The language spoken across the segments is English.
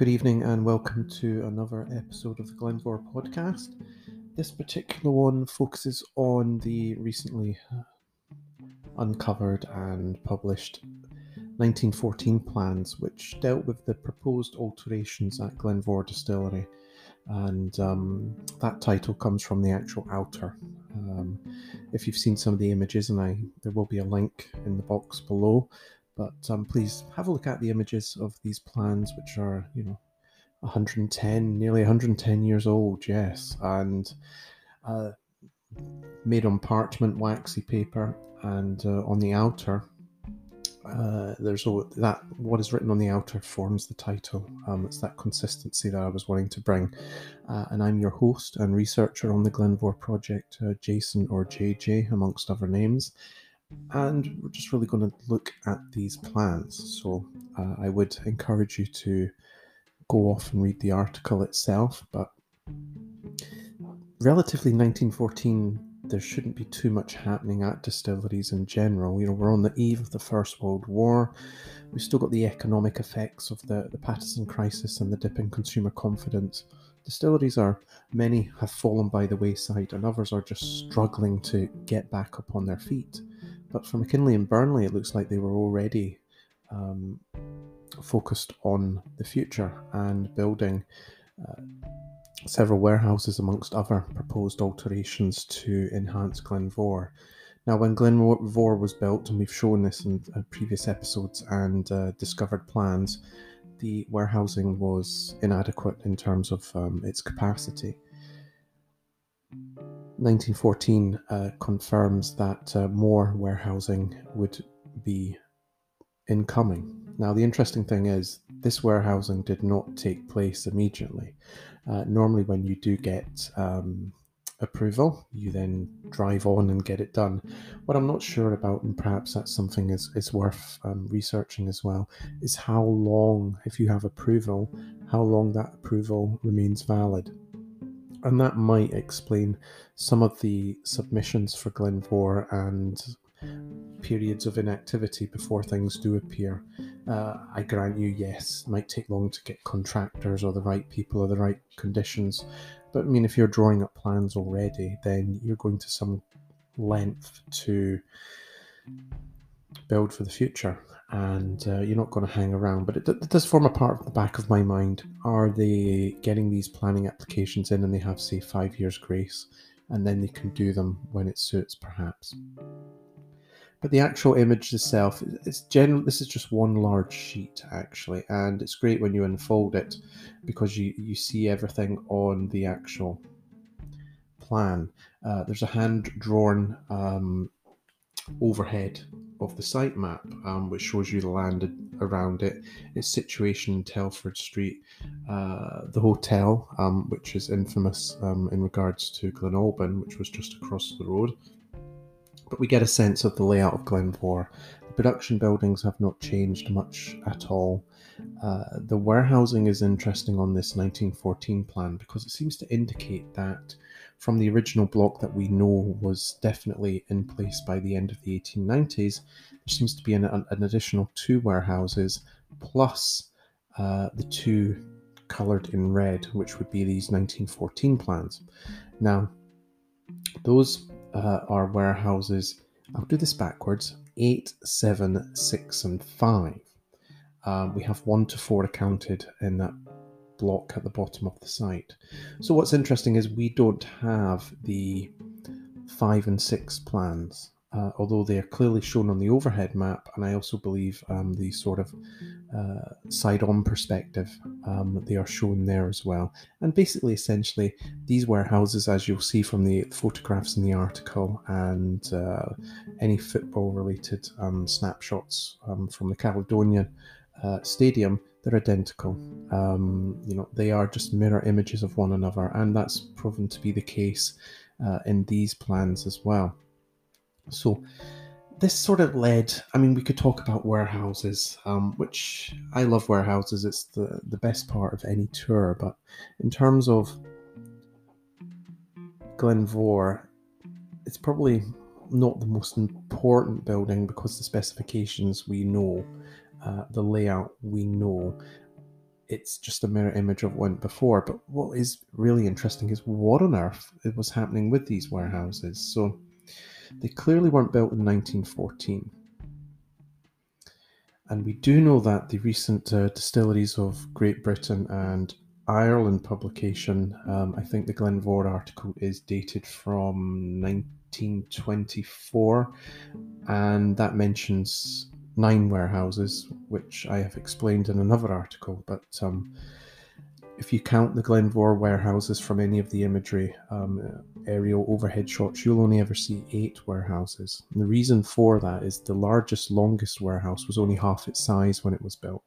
Good evening and welcome to another episode of the Glen Mhor podcast. This particular one focuses on the recently uncovered and published 1914 plans, which dealt with the proposed alterations at Glen Mhor Distillery. And um, that title comes from the actual outer. Um, if you've seen some of the images, and I there will be a link in the box below, but um, please have a look at the images of these plans, which are, you know, 110, nearly 110 years old, yes, and uh, made on parchment, waxy paper, and uh, on the outer, uh, there's all that what is written on the outer forms the title. Um, it's that consistency that I was wanting to bring. Uh, and I'm your host and researcher on the Glen Mhor project, uh, Jason or JJ, amongst other names and we're just really going to look at these plans. So uh, I would encourage you to go off and read the article itself, but relatively 1914 there shouldn't be too much happening at distilleries in general. You know, we're on the eve of the First World War. We've still got the economic effects of the, the Pattison crisis and the dip in consumer confidence. Distilleries are, many have fallen by the wayside, and others are just struggling to get back up on their feet. But for Mackinlay and Birnie, it looks like they were already um, focused on the future and building uh, several warehouses amongst other proposed alterations to enhance Glen Mhor. Now, when Glen Mhor was built, and we've shown this in uh, previous episodes and uh, discovered plans, the warehousing was inadequate in terms of um, its capacity. 1914 uh, confirms that uh, more warehousing would be incoming. Now, the interesting thing is, this warehousing did not take place immediately. Uh, normally, when you do get um, approval, you then drive on and get it done. What I'm not sure about, and perhaps that's something is, is worth um, researching as well, is how long, if you have approval, how long that approval remains valid and that might explain some of the submissions for Glen Mhor and periods of inactivity before things do appear. Uh, I grant you, yes, it might take long to get contractors or the right people or the right conditions. But I mean, if you're drawing up plans already, then you're going to some length to build for the future and uh, you're not going to hang around. But it, it, does form a part of the back of my mind. Are they getting these planning applications in and they have, say, five years grace, and then they can do them when it suits, perhaps? But the actual image itself, it's general. This is just one large sheet actually, and it's great when you unfold it because you you see everything on the actual plan. Uh, there's a hand drawn um, overhead of the site map, um, which shows you the land around it, its situation in Telford Street, uh, the hotel, um, which is infamous um, in regards to Glen Albyn, which was just across the road. But we get a sense of the layout of Glen Mhor. The production buildings have not changed much at all. Uh, the warehousing is interesting on this 1914 plan because it seems to indicate that from the original block that we know was definitely in place by the end of the 1890s, there seems to be an, an additional two warehouses plus uh, the two coloured in red, which would be these 1914 plans. Now, those uh, are warehouses, I'll do this backwards 8, 7, 6, and 5. Um, we have 1 to 4 accounted in that block at the bottom of the site. So what's interesting is we don't have the five and six plans, uh, although they are clearly shown on the overhead map, and I also believe um, the sort of uh, side-on perspective um, they are shown there as well. And basically, essentially, these warehouses, as you'll see from the photographs in the article and uh, any football-related um, snapshots um, from the Caledonian uh, Stadium, they're identical. Um, you know, they are just mirror images of one another, and that's proven to be the case uh, in these plans as well. So, this sort of led. I mean, we could talk about warehouses, um, which I love warehouses. It's the the best part of any tour. But in terms of Glen Mhor, it's probably not the most important building because the specifications we know uh, the layout we know. it's just a mirror image of what went before. But what is really interesting is what on earth was happening with these warehouses. So they clearly weren't built in 1914. And we do know that the recent uh, distilleries of Great Britain and Ireland publication, um, I think the Glen Mhor article is dated from 1924, and that mentions nine warehouses, which I have explained in another article. But um, if you count the Glen Mhor warehouses from any of the imagery, um, aerial overhead shots, you'll only ever see eight warehouses. And the reason for that is the largest, longest warehouse was only half its size when it was built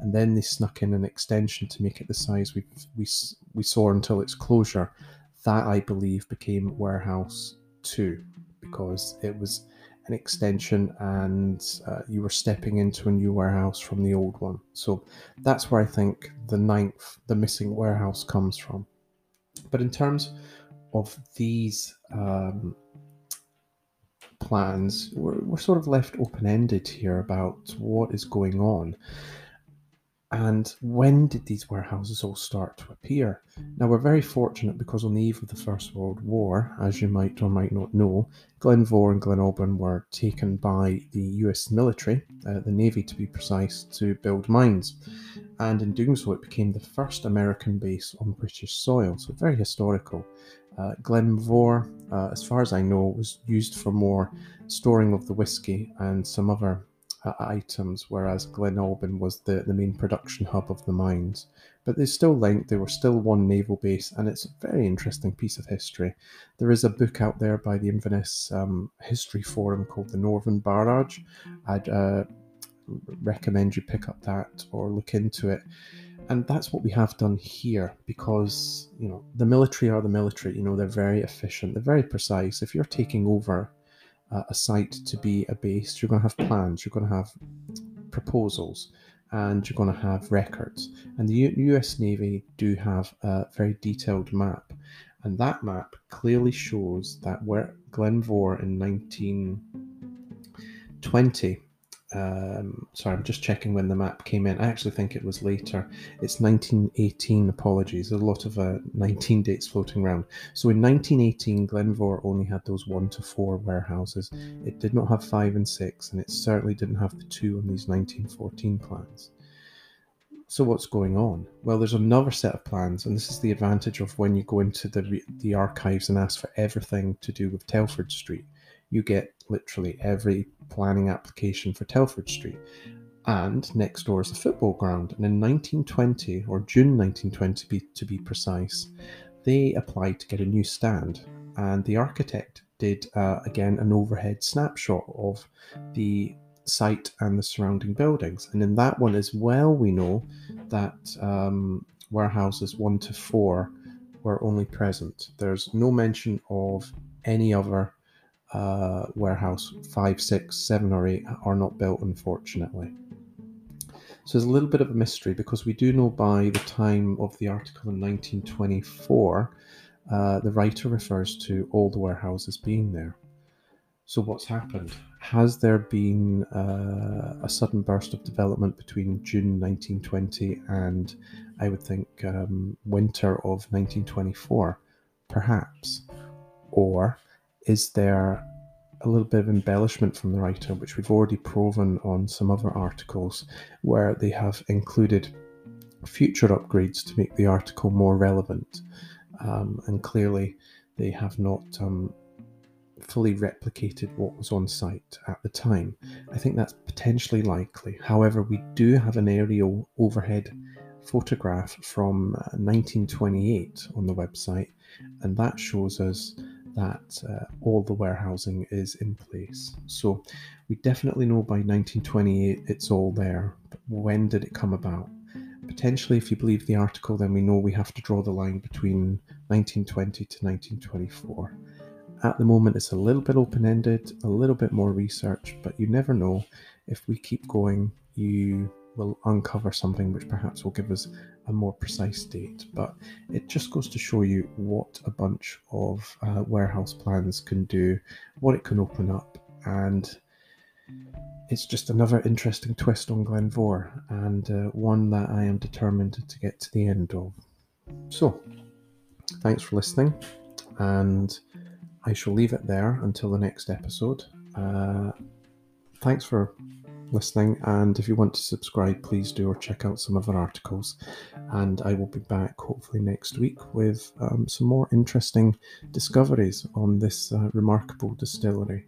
and then they snuck in an extension to make it the size we we we saw until its closure. That I believe became Warehouse Two because it was an extension and uh, you were stepping into a new warehouse from the old one. So that's where I think the ninth, the missing warehouse, comes from. But in terms of these um, plans, we're, we're sort of left open ended here about what is going on. And when did these warehouses all start to appear? Now, we're very fortunate because on the eve of the First World War, as you might or might not know, Glen Mhor and Glen Albyn were taken by the US military, uh, the Navy to be precise, to build mines. And in doing so, it became the first American base on British soil, so very historical. Uh, Glen Mhor, uh, as far as I know, was used for more storing of the whiskey and some other uh, items, whereas Glen Albyn was the, the main production hub of the mines. But they still linked, they were still one naval base, and it's a very interesting piece of history. There is a book out there by the Inverness um, History Forum called The Northern Barrage. I'd uh, recommend you pick up that or look into it. And that's what we have done here because, you know, the military are the military, you know, they're very efficient, they're very precise. If you're taking over uh, a site to be a base, you're going to have plans, you're going to have proposals, and you're going to have records. And the U- US Navy do have a very detailed map, and that map clearly shows that where Glen Mhor in 1920 um, sorry, I'm just checking when the map came in. I actually think it was later. It's 1918. Apologies, There's a lot of uh, 19 dates floating around. So in 1918, Glen Mhor only had those one to four warehouses. It did not have five and six, and it certainly didn't have the two on these 1914 plans. So what's going on? Well, there's another set of plans, and this is the advantage of when you go into the the archives and ask for everything to do with Telford Street you get literally every planning application for Telford Street. And next door is a football ground. And in 1920, or June 1920 to be, to be precise, they applied to get a new stand. And the architect did, uh, again, an overhead snapshot of the site and the surrounding buildings. And in that one as well, we know that um, warehouses one to four were only present. There's no mention of any other uh, warehouse five, six, seven, or eight are not built, unfortunately. So there's a little bit of a mystery because we do know by the time of the article in 1924, uh, the writer refers to all the warehouses being there. So what's happened? Has there been uh, a sudden burst of development between June 1920 and I would think um, winter of 1924? Perhaps. Or is there a little bit of embellishment from the writer, which we've already proven on some other articles, where they have included future upgrades to make the article more relevant. Um, and clearly, they have not um, fully replicated what was on site at the time. I think that's potentially likely. However, we do have an aerial overhead photograph from 1928 uh, on the website, and that shows us that uh, all the warehousing is in place. So we definitely know by 1928 it's all there. But when did it come about? Potentially, if you believe the article, then we know we have to draw the line between 1920 to 1924. At the moment, it's a little bit open ended, a little bit more research, but you never know. If we keep going, you will uncover something which perhaps will give us a more precise date. But it just goes to show you what a bunch of uh, warehouse plans can do, what it can open up, and it's just another interesting twist on Glen Mhor and uh, one that I am determined to get to the end of. So, thanks for listening, and I shall leave it there until the next episode. Uh, thanks for listening, and if you want to subscribe, please do, or check out some of our articles. And I will be back hopefully next week with um, some more interesting discoveries on this uh, remarkable distillery.